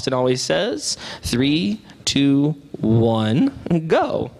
Austin always says three, two, one, go.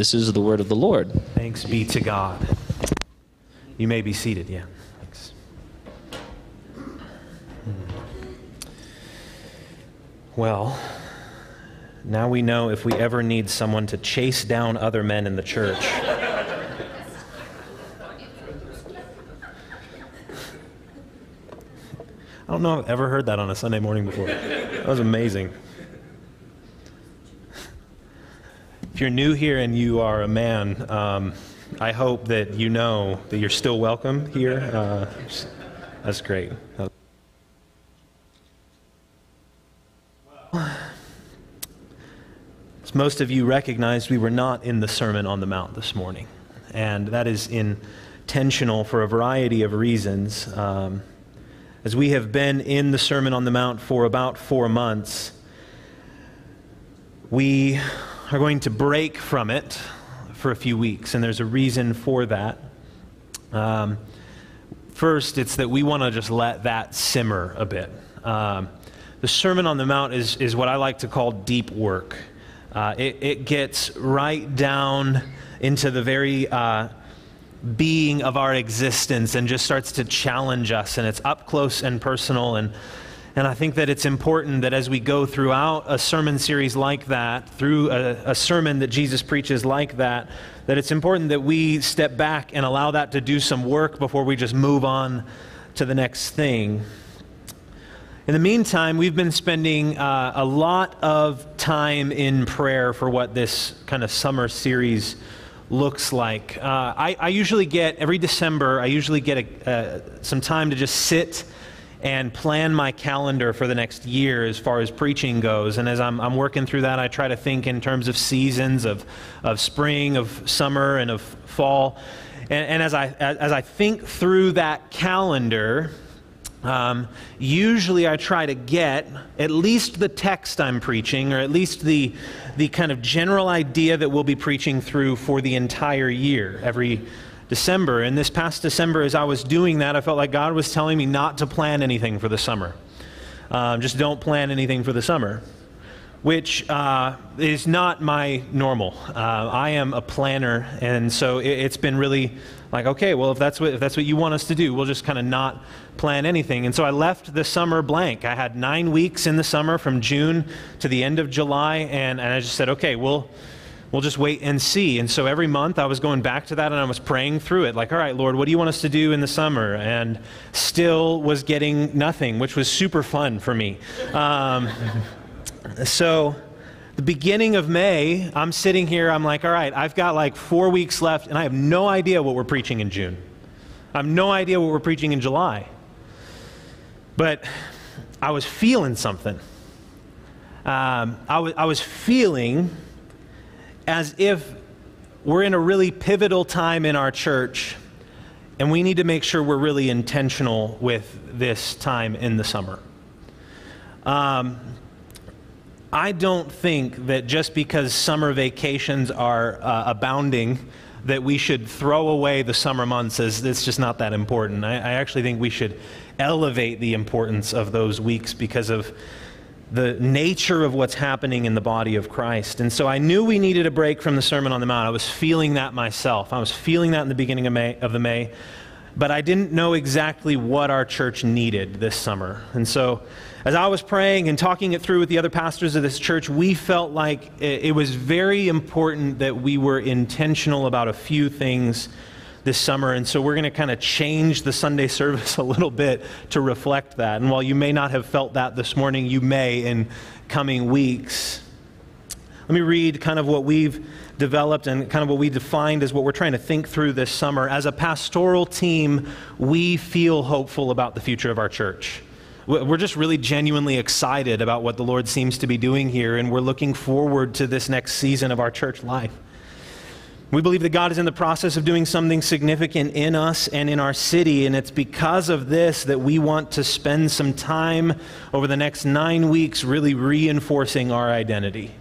This is the word of the Lord. Thanks be to God. You may be seated, yeah. Thanks. Hmm. Well, now we know if we ever need someone to chase down other men in the church. I don't know if I've ever heard that on a Sunday morning before. That was amazing. If you're new here and you are a man, um, I hope that you know that you're still welcome here. Uh, that's great. As most of you recognize, we were not in the Sermon on the Mount this morning, and that is intentional for a variety of reasons. Um, as we have been in the Sermon on the Mount for about four months, we are going to break from it for a few weeks, and there's a reason for that. Um, first, it's that we want to just let that simmer a bit. Um, the Sermon on the Mount is, is what I like to call deep work. Uh, it, it, gets right down into the very uh, being of our existence and just starts to challenge us, and it's up close and personal. And and I think that it's important that as we go throughout a sermon series like that, through a, a, sermon that Jesus preaches like that, that it's important that we step back and allow that to do some work before we just move on to the next thing. In the meantime, we've been spending uh, a lot of time in prayer for what this kind of summer series looks like. Uh, I, I, usually get, every December, I usually get a, uh, some time to just sit and plan my calendar for the next year as far as preaching goes. And as I'm, I'm working through that, I try to think in terms of seasons of, of spring, of summer, and of fall. And, and as, I, as I think through that calendar, um, usually I try to get at least the text I'm preaching, or at least the, the kind of general idea that we'll be preaching through for the entire year, every December. And this past December, as I was doing that, I felt like God was telling me not to plan anything for the summer. Um, just don't plan anything for the summer, which uh, is not my normal. Uh, I am a planner, and so it, has been really like, okay, well, if that's what if that's what you want us to do, we'll just kind of not plan anything. And so I left the summer blank. I had nine weeks in the summer from June to the end of July, and, and I just said, okay, we'll we'll just wait and see. And so every month I was going back to that and I was praying through it, like, all right, Lord, what do you want us to do in the summer? And still was getting nothing, which was super fun for me. Um, so the beginning of May, I'm sitting here, I'm like, all right, I've got like four weeks left, and I have no idea what we're preaching in June. I have no idea what we're preaching in July. But I was feeling something. Um, I, w- I was feeling as if we're in a really pivotal time in our church, and we need to make sure we're really intentional with this time in the summer. Um, I don't think that just because summer vacations are uh, abounding, that we should throw away the summer months as it's just not that important. I, I actually think we should elevate the importance of those weeks because of the nature of what's happening in the body of Christ. And so I knew we needed a break from the Sermon on the Mount. I was feeling that myself. I was feeling that in the beginning of, May, of the May, but I didn't know exactly what our church needed this summer. And so as I was praying and talking it through with the other pastors of this church, we felt like it was very important that we were intentional about a few things this summer. And so we're going to kind of change the Sunday service a little bit to reflect that. And while you may not have felt that this morning, you may in coming weeks. Let me read kind of what we've developed and kind of what we defined as what we're trying to think through this summer. As a pastoral team, we feel hopeful about the future of our church. We're just really genuinely excited about what the Lord seems to be doing here, and we're looking forward to this next season of our church life. We believe that God is in the process of doing something significant in us and in our city, and it's because of this that we want to spend some time over the next nine weeks really reinforcing our identity.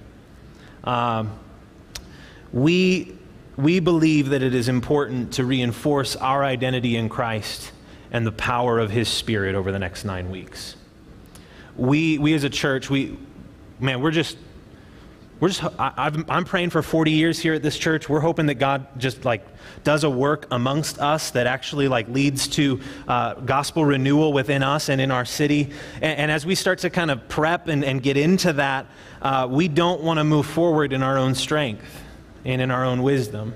Um, we, we believe that it is important to reinforce our identity in Christ and the power of His Spirit over the next nine weeks. We, we as a church, we, man, we're just we're just, I, am praying for 40 years here at this church. We're hoping that God just like does a work amongst us that actually like leads to uh, gospel renewal within us and in our city. And, and as we start to kind of prep and, and get into that, uh, we don't want to move forward in our own strength and in our own wisdom.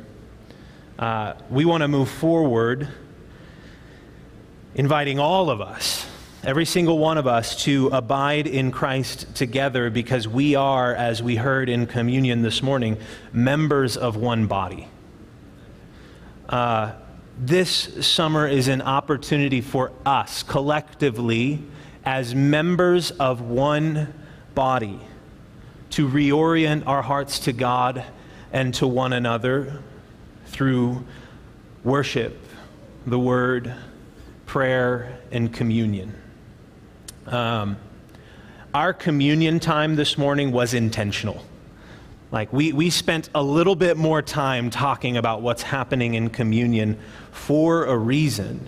Uh, we want to move forward, inviting all of us every single one of us, to abide in Christ together because we are, as we heard in communion this morning, members of one body. Uh, this summer is an opportunity for us collectively, as members of one body, to reorient our hearts to God and to one another through worship, the word, prayer, and communion. Um, our communion time this morning was intentional. Like, we, we spent a little bit more time talking about what's happening in communion for a reason.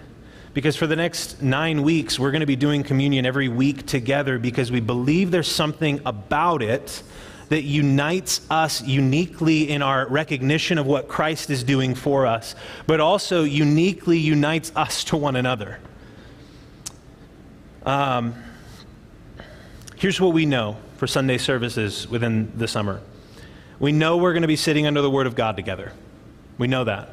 Because for the next nine weeks, we're going to be doing communion every week together because we believe there's something about it that unites us uniquely in our recognition of what Christ is doing for us, but also uniquely unites us to one another. Um, here's what we know for Sunday services within the summer we know we're going to be sitting under the Word of God together. We know that.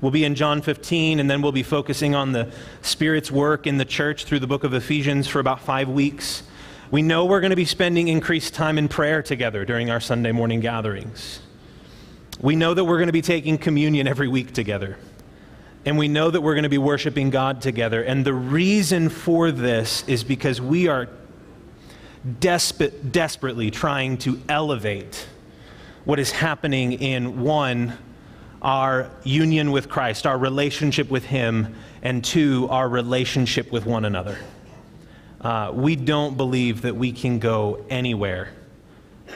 We'll be in John 15, and then we'll be focusing on the Spirit's work in the church through the book of Ephesians for about five weeks. We know we're going to be spending increased time in prayer together during our Sunday morning gatherings. We know that we're going to be taking communion every week together and we know that we're going to be worshiping God together. And the reason for this is because we are despe- desperately trying to elevate what is happening in one, our union with Christ, our relationship with Him, and two, our relationship with one another. Uh, we don't believe that we can go anywhere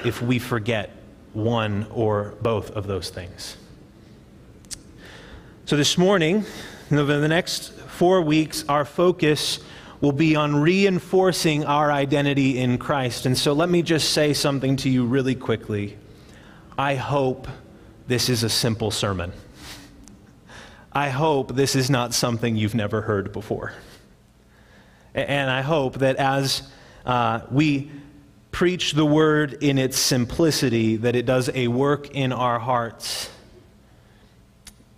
if we forget one or both of those things. So, this morning, over the next four weeks, our focus will be on reinforcing our identity in Christ. And so, let me just say something to you really quickly. I hope this is a simple sermon. I hope this is not something you've never heard before. And I hope that as uh, we preach the word in its simplicity, that it does a work in our hearts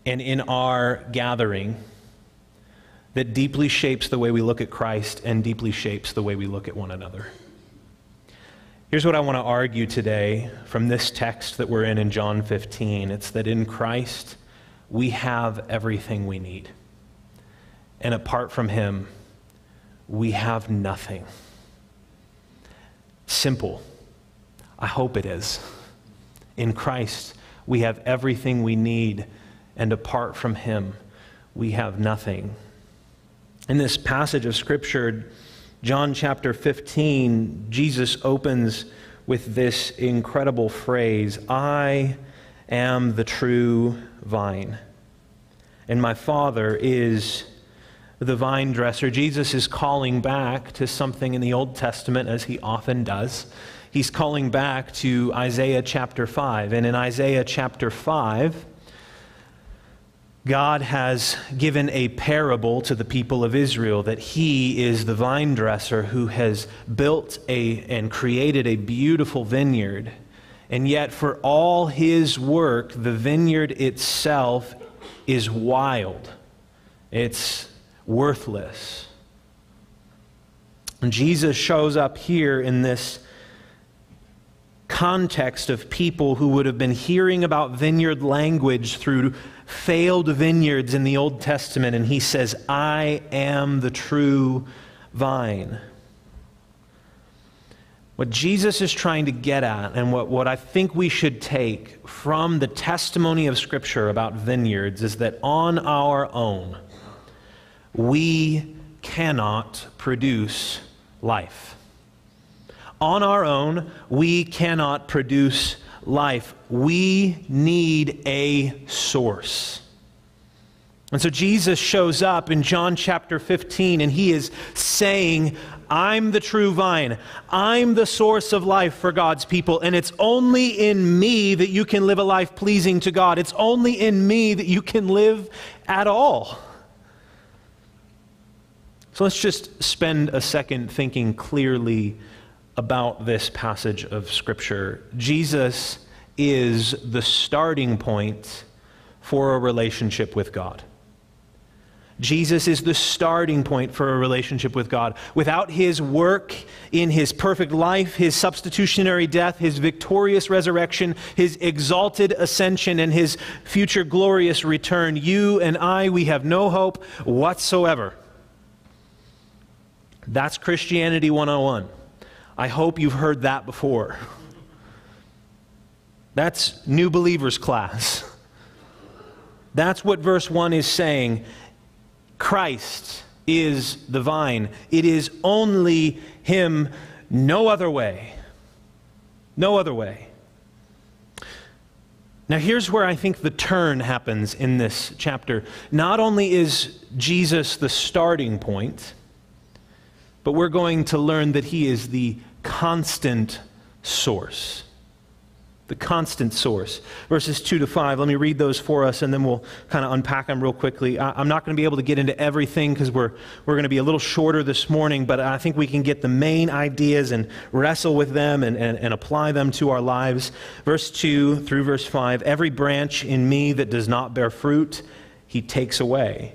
and in our gathering that deeply shapes the way we look at Christ and deeply shapes the way we look at one another. Here's what I want to argue today from this text that we're in in John 15 it's that in Christ, we have everything we need. And apart from Him, we have nothing. Simple. I hope it is. In Christ, we have everything we need and apart from him, we have nothing. In this passage of Scripture, John chapter 15, Jesus opens with this incredible phrase I am the true vine, and my Father is the vine dresser, Jesus is calling back to something in the Old Testament, as he often does. He's calling back to Isaiah chapter 5. And in Isaiah chapter 5, God has given a parable to the people of Israel that he is the vine dresser who has built a, and created a beautiful vineyard. And yet, for all his work, the vineyard itself is wild. It's worthless. And Jesus shows up here in this context of people who would have been hearing about vineyard language through failed vineyards in the Old Testament, and he says, I am the true vine. What Jesus is trying to get at, and what, what I think we should take from the testimony of Scripture about vineyards, is that on our own, we cannot produce life. On our own, we cannot produce life. We need a source. And so Jesus shows up in John chapter 15, and he is saying, I'm the true vine. I'm the source of life for God's people. And it's only in me that you can live a life pleasing to God. It's only in me that you can live at all. So let's just spend a second thinking clearly about this passage of Scripture. Jesus is the starting point for a relationship with God. Jesus is the starting point for a relationship with God. Without his work in his perfect life, his substitutionary death, his victorious resurrection, his exalted ascension, and his future glorious return, you and I, we have no hope whatsoever. That's Christianity 101. I hope you've heard that before. That's new believers class. That's what verse 1 is saying. Christ is the vine. It is only Him, no other way. No other way. Now, here's where I think the turn happens in this chapter. Not only is Jesus the starting point, but we're going to learn that he is the constant source. The constant source. Verses 2 to 5, let me read those for us and then we'll kind of unpack them real quickly. I'm not going to be able to get into everything because we're, we're going to be a little shorter this morning, but I think we can get the main ideas and wrestle with them and, and, and apply them to our lives. Verse 2 through verse 5 Every branch in me that does not bear fruit, he takes away.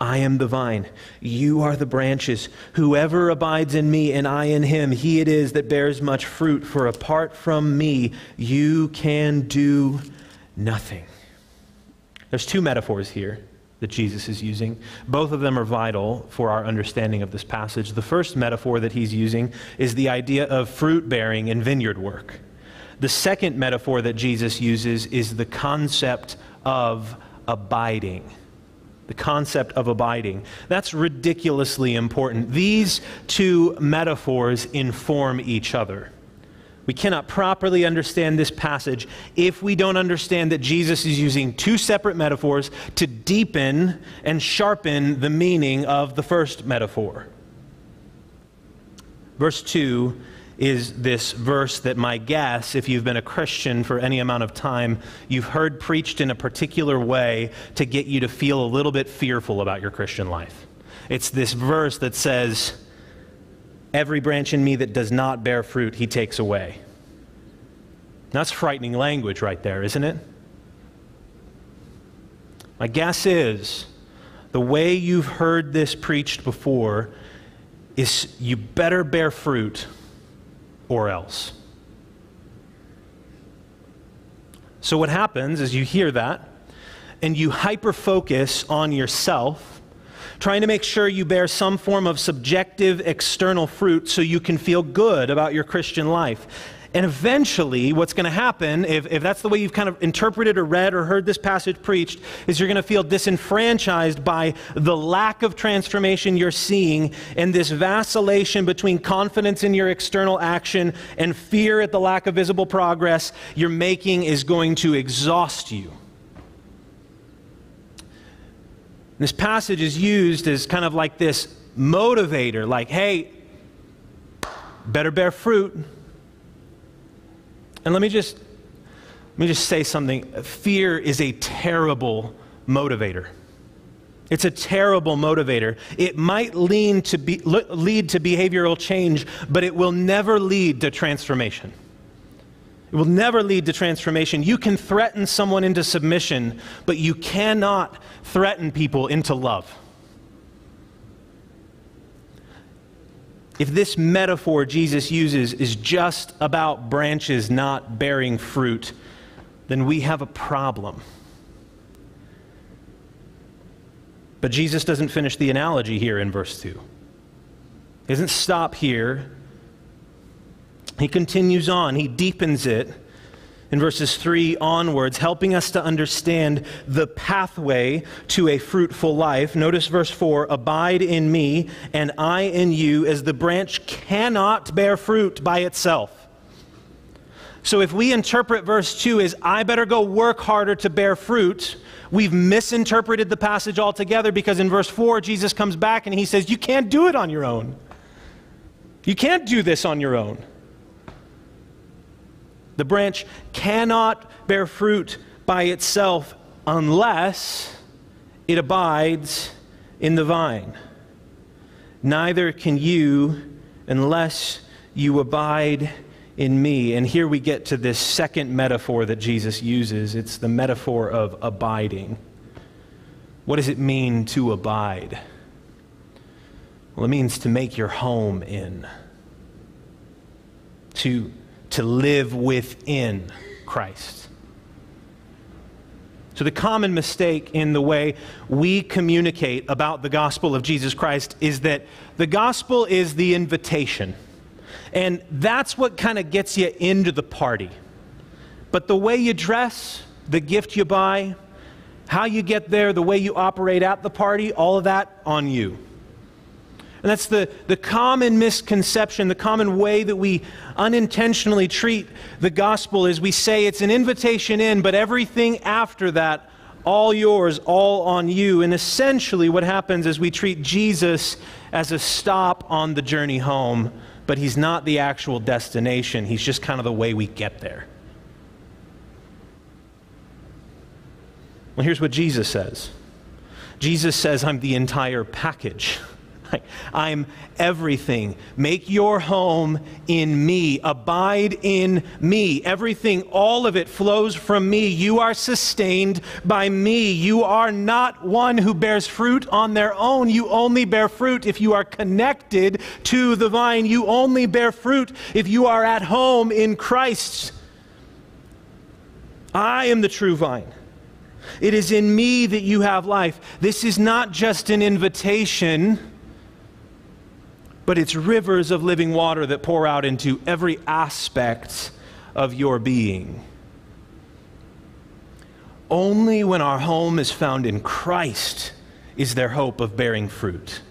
I am the vine, you are the branches. Whoever abides in me and I in him, he it is that bears much fruit, for apart from me, you can do nothing. There's two metaphors here that Jesus is using. Both of them are vital for our understanding of this passage. The first metaphor that he's using is the idea of fruit bearing and vineyard work. The second metaphor that Jesus uses is the concept of abiding the concept of abiding. That's ridiculously important. These two metaphors inform each other. We cannot properly understand this passage if we don't understand that Jesus is using two separate metaphors to deepen and sharpen the meaning of the first metaphor. Verse 2 is this verse that my guess, if you've been a Christian for any amount of time, you've heard preached in a particular way to get you to feel a little bit fearful about your Christian life. It's this verse that says, Every branch in me that does not bear fruit, he takes away. That's frightening language right there, isn't it? My guess is the way you've heard this preached before is you better bear fruit or else. So, what happens is you hear that and you hyper focus on yourself, trying to make sure you bear some form of subjective external fruit so you can feel good about your Christian life. And eventually, what's going to happen, if, if that's the way you've kind of interpreted or read or heard this passage preached, is you're going to feel disenfranchised by the lack of transformation you're seeing and this vacillation between confidence in your external action and fear at the lack of visible progress you're making is going to exhaust you. This passage is used as kind of like this motivator, like, hey, better bear fruit and let me just let me just say something. Fear is a terrible motivator. It's a terrible motivator. It might lead to, be, lead to behavioral change, but it will never lead to transformation. It will never lead to transformation. You can threaten someone into submission, but you cannot threaten people into love. If this metaphor Jesus uses is just about branches not bearing fruit, then we have a problem. But Jesus doesn't finish the analogy here in verse 2. He doesn't stop here. He continues on, he deepens it in verses 3 onwards, helping us to understand the pathway to a fruitful life. Notice verse 4 Abide in me, and I in you, as the branch cannot bear fruit by itself. So if we interpret verse 2 as, I better go work harder to bear fruit, we've misinterpreted the passage altogether because in verse 4, Jesus comes back and he says, You can't do it on your own. You can't do this on your own. The branch cannot bear fruit by itself unless it abides in the vine. Neither can you unless you abide in me. And here we get to this second metaphor that Jesus uses it's the metaphor of abiding. What does it mean to abide? Well, it means to make your home in, to to live within Christ. So, the common mistake in the way we communicate about the gospel of Jesus Christ is that the gospel is the invitation. And that's what kind of gets you into the party. But the way you dress, the gift you buy, how you get there, the way you operate at the party, all of that on you. And that's the, the common misconception, the common way that we unintentionally treat the gospel is we say it's an invitation in, but everything after that, all yours, all on you. And essentially, what happens is we treat Jesus as a stop on the journey home, but he's not the actual destination. He's just kind of the way we get there. Well, here's what Jesus says Jesus says, I'm the entire package. I'm everything. Make your home in me. Abide in me. Everything, all of it flows from me. You are sustained by me. You are not one who bears fruit on their own. You only bear fruit if you are connected to the vine. You only bear fruit if you are at home in Christ. I am the true vine. It is in me that you have life. This is not just an invitation but it's rivers of living water that pour out into every aspect of your being. Only when our home is found in Christ is there hope of bearing fruit.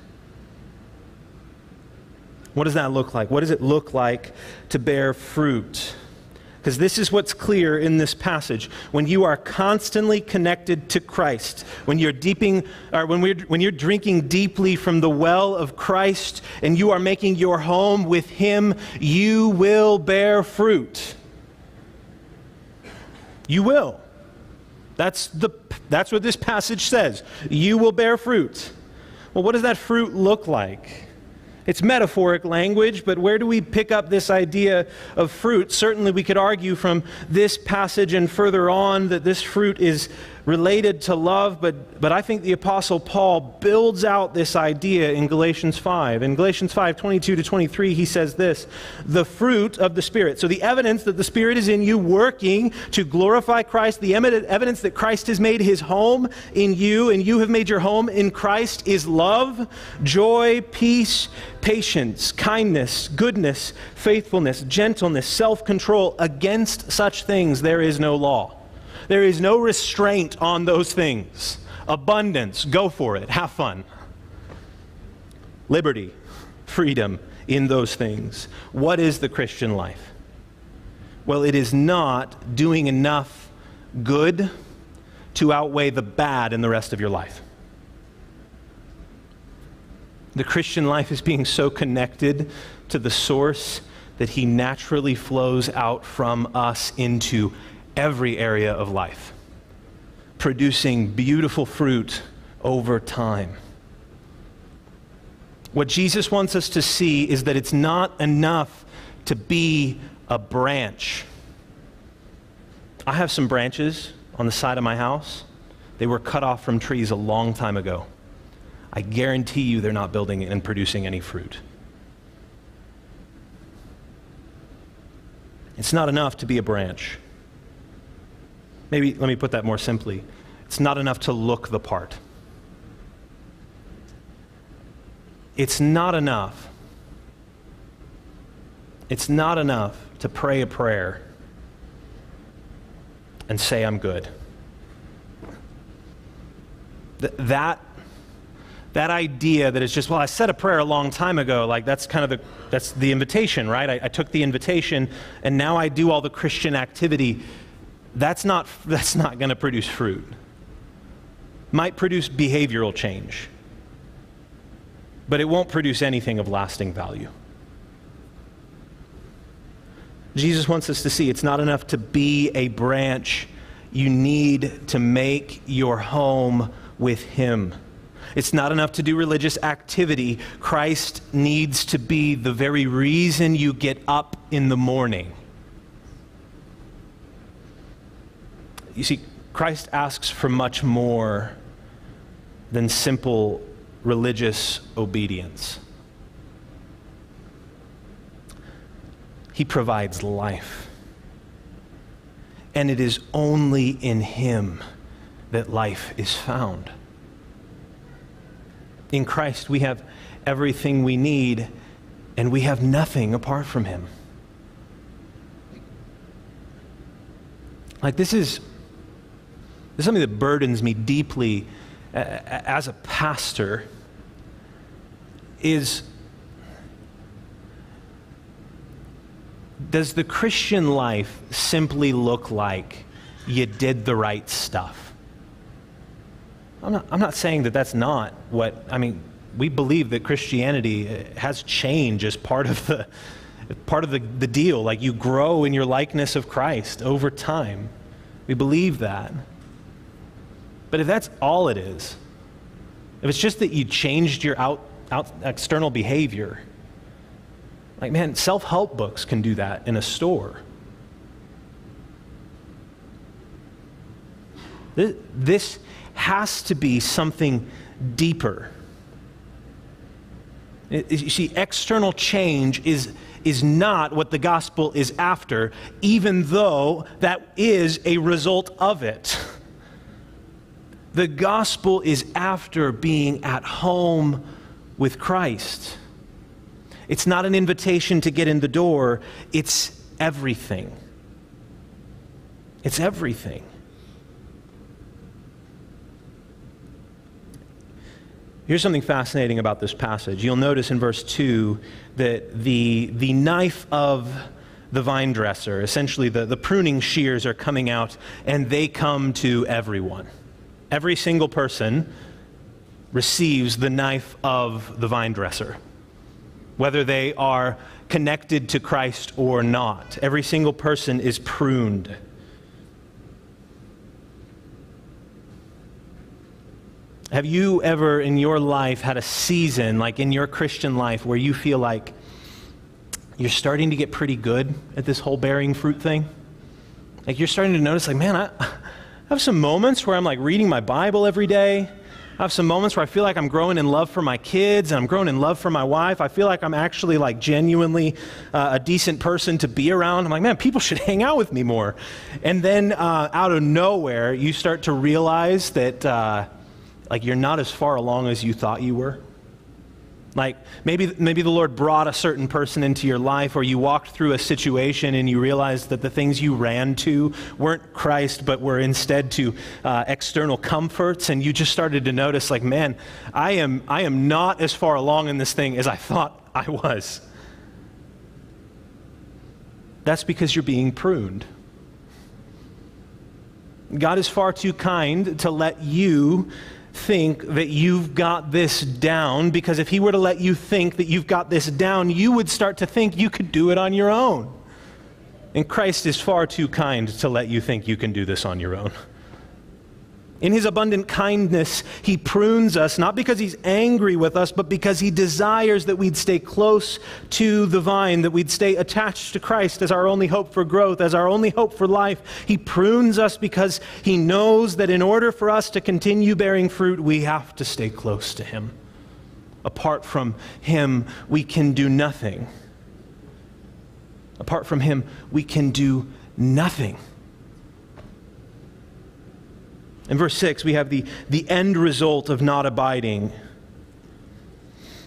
What does that look like? What does it look like to bear fruit? Because this is what's clear in this passage. When you are constantly connected to Christ, when you're, deeping, or when, we're, when you're drinking deeply from the well of Christ and you are making your home with Him, you will bear fruit. You will. That's, the, that's what this passage says. You will bear fruit. Well, what does that fruit look like? It's metaphoric language, but where do we pick up this idea of fruit? Certainly, we could argue from this passage and further on that this fruit is related to love, but, but I think the Apostle Paul builds out this idea in Galatians 5. In Galatians 5 22 to 23, he says this the fruit of the Spirit. So, the evidence that the Spirit is in you working to glorify Christ, the evidence that Christ has made his home in you and you have made your home in Christ is love, joy, peace, patience, kindness, goodness, faithfulness, gentleness, self control. Against such things there is no law. There is no restraint on those things. Abundance, go for it, have fun. Liberty, freedom in those things. What is the Christian life? Well, it is not doing enough good to outweigh the bad in the rest of your life. The Christian life is being so connected to the source that he naturally flows out from us into every area of life, producing beautiful fruit over time. What Jesus wants us to see is that it's not enough to be a branch. I have some branches on the side of my house. They were cut off from trees a long time ago. I guarantee you they're not building and producing any fruit. It's not enough to be a branch. Maybe let me put that more simply. It's not enough to look the part. It's not enough. It's not enough to pray a prayer and say, I'm good. Th- that, that idea that it's just, well, I said a prayer a long time ago, like that's kind of the, that's the invitation, right? I, I took the invitation and now I do all the Christian activity that's not, that's not going to produce fruit. Might produce behavioral change, but it won't produce anything of lasting value. Jesus wants us to see it's not enough to be a branch. You need to make your home with Him. It's not enough to do religious activity. Christ needs to be the very reason you get up in the morning. You see, Christ asks for much more than simple religious obedience. He provides life. And it is only in Him that life is found. In Christ, we have everything we need, and we have nothing apart from Him. Like, this is is something that burdens me deeply as a pastor is does the Christian life simply look like you did the right stuff? I'm not, I'm not saying that that's not what, I mean, we believe that Christianity uh, has change as part of the, part of the, the deal. Like you grow in your likeness of Christ over time. We believe that. But if that's all it is, if it's just that you changed your out, out external behavior, like, man, self help books can do that in a store. This, has to be something deeper. You see, external change is, is not what the gospel is after, even though that is a result of it. The gospel is after being at home with Christ. It's not an invitation to get in the door, it's everything. It's everything. Here's something fascinating about this passage. You'll notice in verse 2 that the, the knife of the vine dresser, essentially the, the pruning shears, are coming out and they come to everyone every single person receives the knife of the vine dresser, whether they are connected to Christ or not. Every single person is pruned. Have you ever in your life had a season, like in your Christian life, where you feel like you're starting to get pretty good at this whole bearing fruit thing? Like you're starting to notice, like, man, I, I have some moments where I'm like reading my Bible every day. I have some moments where I feel like I'm growing in love for my kids and I'm growing in love for my wife. I feel like I'm actually like genuinely uh, a decent person to be around. I'm like, man, people should hang out with me more. And then uh, out of nowhere, you start to realize that uh, like you're not as far along as you thought you were. Like maybe, maybe the Lord brought a certain person into your life, or you walked through a situation and you realized that the things you ran to weren't Christ, but were instead to uh, external comforts, and you just started to notice, like, man, I am, I am not as far along in this thing as I thought I was. That's because you're being pruned. God is far too kind to let you think that you've got this down because if he were to let you think that you've got this down, you would start to think you could do it on your own. And Christ is far too kind to let you think you can do this on your own. In his abundant kindness, he prunes us, not because he's angry with us, but because he desires that we'd stay close to the vine, that we'd stay attached to Christ as our only hope for growth, as our only hope for life. He prunes us because he knows that in order for us to continue bearing fruit, we have to stay close to him. Apart from him, we can do nothing. Apart from him, we can do nothing. In verse 6, we have the, the end result of not abiding.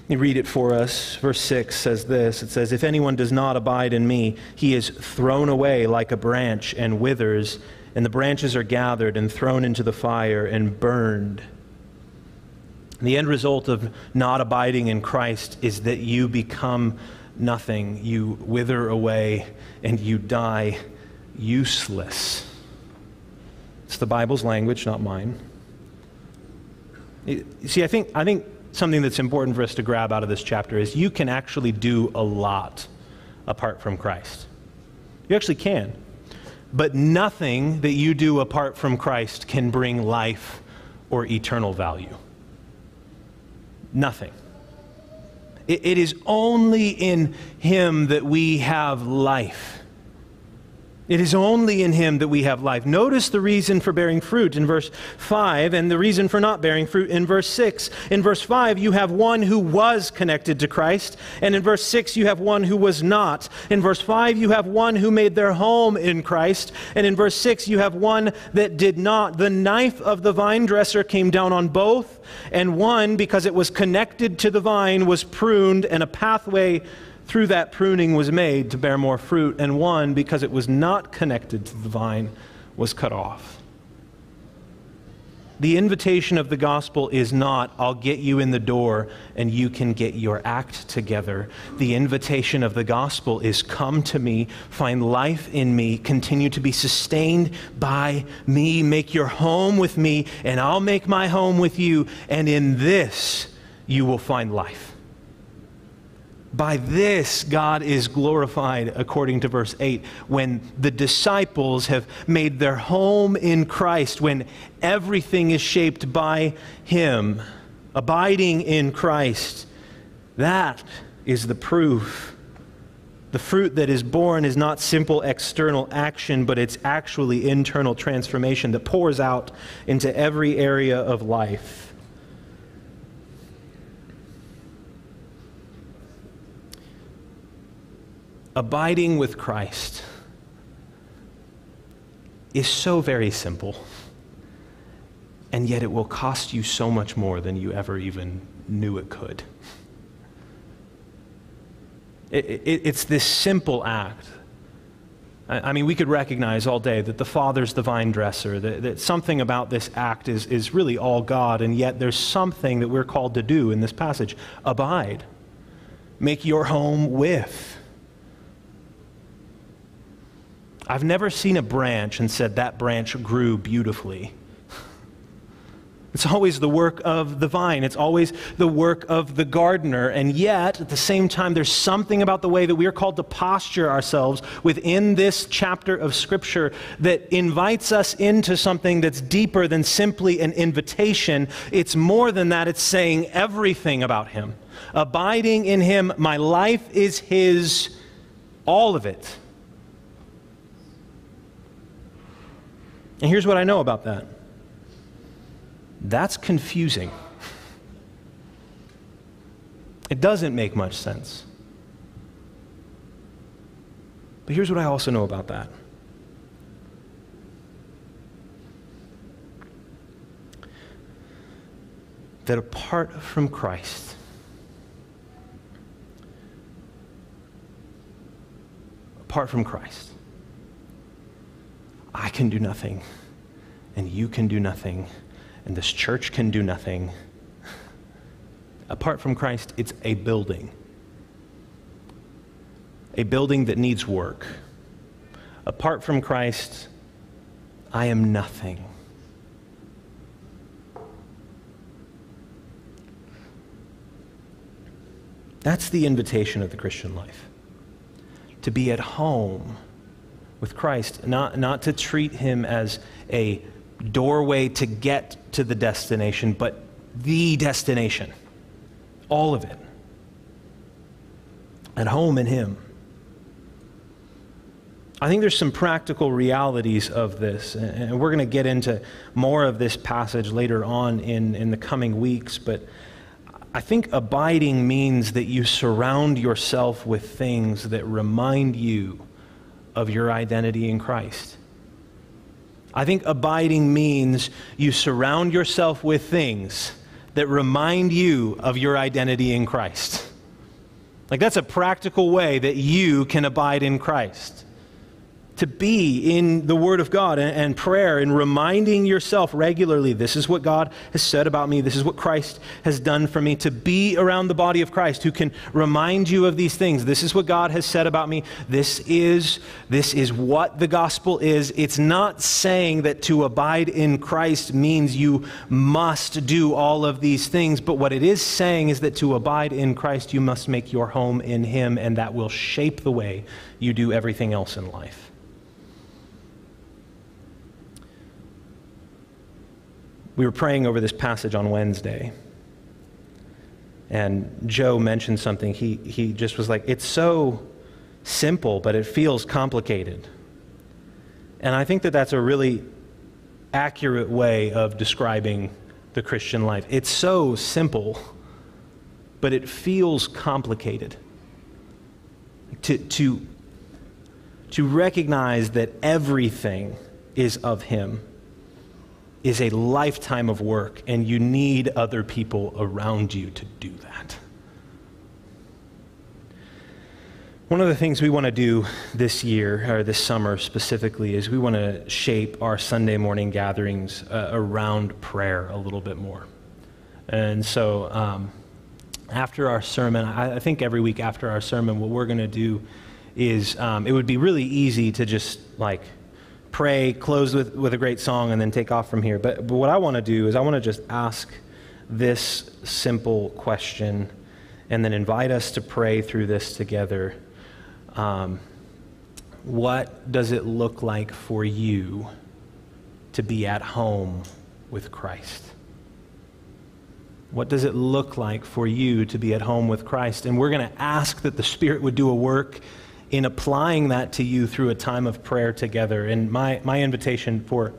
Me read it for us. Verse 6 says this It says, If anyone does not abide in me, he is thrown away like a branch and withers, and the branches are gathered and thrown into the fire and burned. the end result of not abiding in Christ is that you become nothing. You wither away and you die useless. It's the Bible's language, not mine. See, I think, I think something that's important for us to grab out of this chapter is you can actually do a lot apart from Christ. You actually can. But nothing that you do apart from Christ can bring life or eternal value. Nothing. it, it is only in Him that we have life. It is only in him that we have life. Notice the reason for bearing fruit in verse 5 and the reason for not bearing fruit in verse 6. In verse 5, you have one who was connected to Christ, and in verse 6, you have one who was not. In verse 5, you have one who made their home in Christ, and in verse 6, you have one that did not. The knife of the vine dresser came down on both, and one, because it was connected to the vine, was pruned, and a pathway through that pruning was made to bear more fruit, and one, because it was not connected to the vine, was cut off. The invitation of the gospel is not, I'll get you in the door and you can get your act together. The invitation of the gospel is, come to me, find life in me, continue to be sustained by me, make your home with me, and I'll make my home with you, and in this you will find life. By this, God is glorified, according to verse 8, when the disciples have made their home in Christ, when everything is shaped by Him, abiding in Christ. That is the proof. The fruit that is borne is not simple external action, but it's actually internal transformation that pours out into every area of life. Abiding with Christ is so very simple, and yet it will cost you so much more than you ever even knew it could. It, it, it's this simple act. I, I, mean, we could recognize all day that the Father's the vine dresser, that, that something about this act is, is really all God, and yet there's something that we're called to do in this passage abide, make your home with. I've never seen a branch and said that branch grew beautifully. It's always the work of the vine. It's always the work of the gardener. And yet, at the same time, there's something about the way that we are called to posture ourselves within this chapter of Scripture that invites us into something that's deeper than simply an invitation. It's more than that, it's saying everything about Him. Abiding in Him, my life is His, all of it. And here's what I know about that that's confusing. It doesn't make much sense. But here's what I also know about that. That apart from Christ, apart from Christ, I can do nothing, and you can do nothing, and this church can do nothing. Apart from Christ, it's a building. A building that needs work. Apart from Christ, I am nothing. That's the invitation of the Christian life to be at home with Christ, not, not to treat him as a doorway to get to the destination, but the destination. All of it. At home in him. I think there's some practical realities of this, and we're going to get into more of this passage later on in, in the coming weeks, but I think abiding means that you surround yourself with things that remind you of your identity in Christ. I think abiding means you surround yourself with things that remind you of your identity in Christ. Like, that's a practical way that you can abide in Christ to be in the Word of God and, and, prayer and reminding yourself regularly this is what God has said about me, this is what Christ has done for me, to be around the body of Christ who can remind you of these things. This is what God has said about me. This is, this is what the gospel is. It's not saying that to abide in Christ means you must do all of these things, but what it is saying is that to abide in Christ, you must make your home in Him, and that will shape the way you do everything else in life. we were praying over this passage on Wednesday. And Joe mentioned something. He, he just was like, it's so simple, but it feels complicated. And I think that that's a really accurate way of describing the Christian life. It's so simple, but it feels complicated. To, to, to recognize that everything is of Him is a lifetime of work, and you need other people around you to do that. One of the things we want to do this year, or this summer specifically, is we want to shape our Sunday morning gatherings uh, around prayer a little bit more. And so, um, after our sermon, I, I, think every week after our sermon, what we're going to do is um, it would be really easy to just like pray, close with, with a great song, and then take off from here. But, but what I want to do is I want to just ask this simple question and then invite us to pray through this together. Um, what does it look like for you to be at home with Christ? What does it look like for you to be at home with Christ? And we're going to ask that the Spirit would do a work in applying that to you through a time of prayer together. And my, my invitation for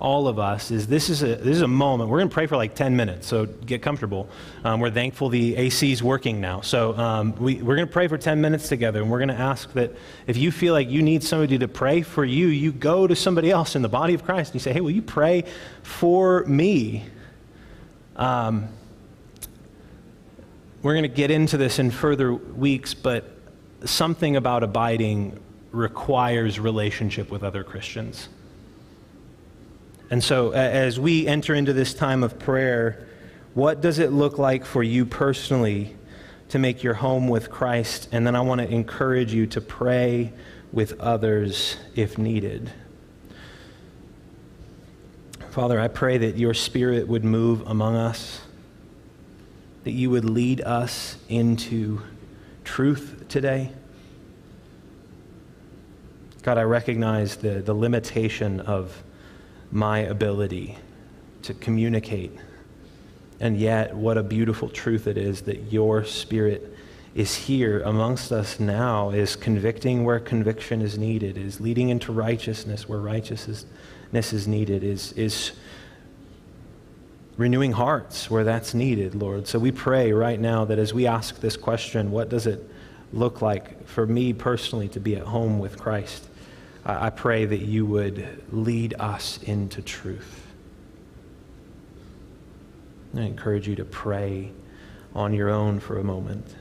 all of us is this is a, this is a moment. We're going to pray for like 10 minutes, so get comfortable. Um, we're thankful the AC is working now. So um, we, we're going to pray for 10 minutes together, and we're going to ask that if you feel like you need somebody to pray for you, you go to somebody else in the body of Christ and you say, hey, will you pray for me? Um, we're going to get into this in further weeks, but something about abiding requires relationship with other Christians. And so, as we enter into this time of prayer, what does it look like for you personally to make your home with Christ? And then I want to encourage you to pray with others if needed. Father, I pray that your Spirit would move among us, that you would lead us into truth today. God, I recognize the, the limitation of my ability to communicate. And yet, what a beautiful truth it is that your Spirit is here amongst us now, is convicting where conviction is needed, is leading into righteousness where righteousness is needed, is, is renewing hearts where that's needed, Lord. So we pray right now that as we ask this question, what does it look like for me personally to be at home with Christ? I pray that you would lead us into truth. I encourage you to pray on your own for a moment.